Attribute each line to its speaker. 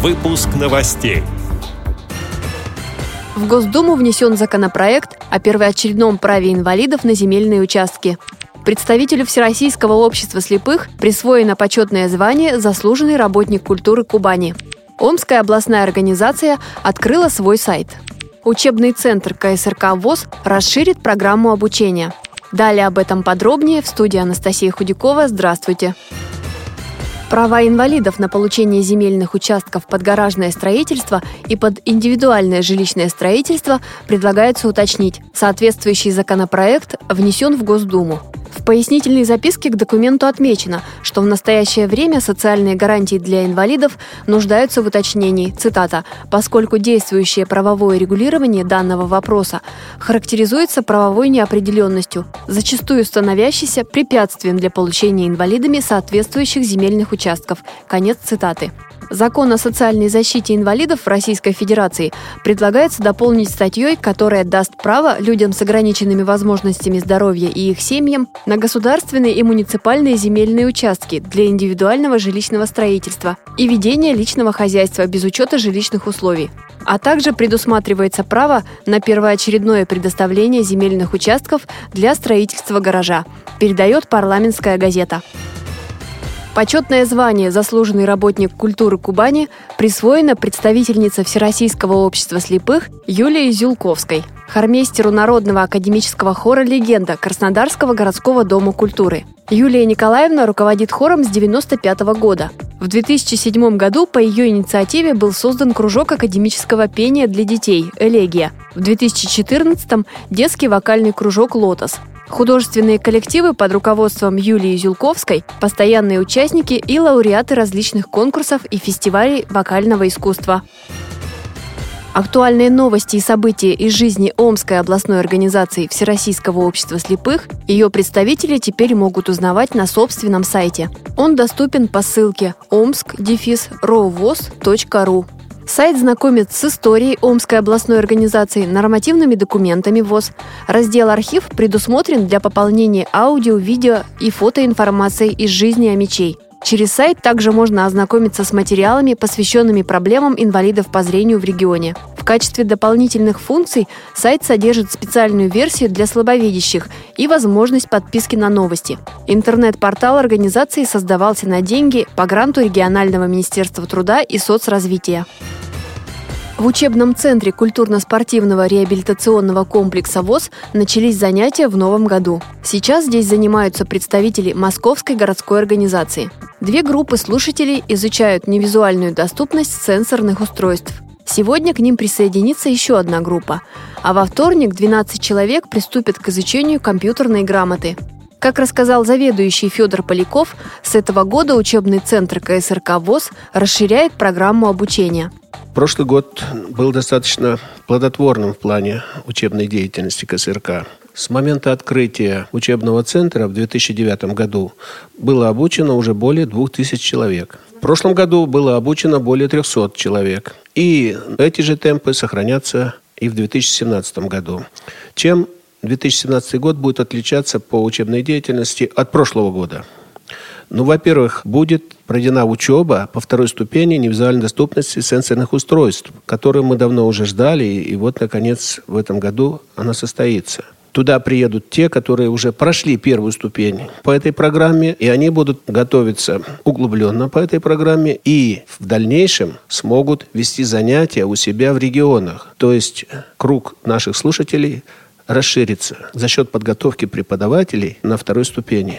Speaker 1: Выпуск новостей.
Speaker 2: В Госдуму внесен законопроект о первоочередном праве инвалидов на земельные участки. Представителю Всероссийского общества слепых присвоено почетное звание «Заслуженный работник культуры Кубани». Омская областная организация открыла свой сайт. Учебный центр КСРК ВОЗ расширит программу обучения. Далее об этом подробнее в студии Анастасия Худякова. Здравствуйте! Права инвалидов на получение земельных участков под гаражное строительство и под индивидуальное жилищное строительство предлагается уточнить. Соответствующий законопроект внесен в Госдуму. В пояснительной записке к документу отмечено, что в настоящее время социальные гарантии для инвалидов нуждаются в уточнении, цитата, «поскольку действующее правовое регулирование данного вопроса характеризуется правовой неопределенностью, зачастую становящейся препятствием для получения инвалидами соответствующих земельных участков». Конец цитаты. Закон о социальной защите инвалидов в Российской Федерации предлагается дополнить статьей, которая даст право людям с ограниченными возможностями здоровья и их семьям на государственные и муниципальные земельные участки для индивидуального жилищного строительства и ведения личного хозяйства без учета жилищных условий. А также предусматривается право на первоочередное предоставление земельных участков для строительства гаража, передает парламентская газета. Почетное звание «Заслуженный работник культуры Кубани» присвоено представительнице Всероссийского общества слепых Юлии Зюлковской, хормейстеру Народного академического хора «Легенда» Краснодарского городского дома культуры. Юлия Николаевна руководит хором с 1995 года. В 2007 году по ее инициативе был создан кружок академического пения для детей «Элегия». В 2014 – детский вокальный кружок «Лотос». Художественные коллективы под руководством Юлии Зюлковской, постоянные участники и лауреаты различных конкурсов и фестивалей вокального искусства. Актуальные новости и события из жизни Омской областной организации Всероссийского общества слепых ее представители теперь могут узнавать на собственном сайте. Он доступен по ссылке omsk-rovos.ru. Сайт знакомит с историей Омской областной организации, нормативными документами ВОЗ. Раздел «Архив» предусмотрен для пополнения аудио, видео и фотоинформацией из жизни омичей. Через сайт также можно ознакомиться с материалами, посвященными проблемам инвалидов по зрению в регионе. В качестве дополнительных функций сайт содержит специальную версию для слабовидящих и возможность подписки на новости. Интернет-портал организации создавался на деньги по гранту регионального министерства труда и соцразвития. В учебном центре культурно-спортивного реабилитационного комплекса ВОЗ начались занятия в новом году. Сейчас здесь занимаются представители Московской городской организации. Две группы слушателей изучают невизуальную доступность сенсорных устройств. Сегодня к ним присоединится еще одна группа, а во вторник 12 человек приступят к изучению компьютерной грамоты. Как рассказал заведующий Федор Поляков, с этого года учебный центр КСРК ВОЗ расширяет программу обучения –
Speaker 3: Прошлый год был достаточно плодотворным в плане учебной деятельности КСРК. С момента открытия учебного центра в 2009 году было обучено уже более 2000 человек. В прошлом году было обучено более 300 человек. И эти же темпы сохранятся и в 2017 году. Чем 2017 год будет отличаться по учебной деятельности от прошлого года? Ну, во-первых, будет проведена учеба по второй ступени невизуальной доступности сенсорных устройств, которую мы давно уже ждали, и вот, наконец, в этом году она состоится. Туда приедут те, которые уже прошли первую ступень по этой программе, и они будут готовиться углубленно по этой программе и в дальнейшем смогут вести занятия у себя в регионах. То есть круг наших слушателей расширится за счет подготовки преподавателей на второй ступени.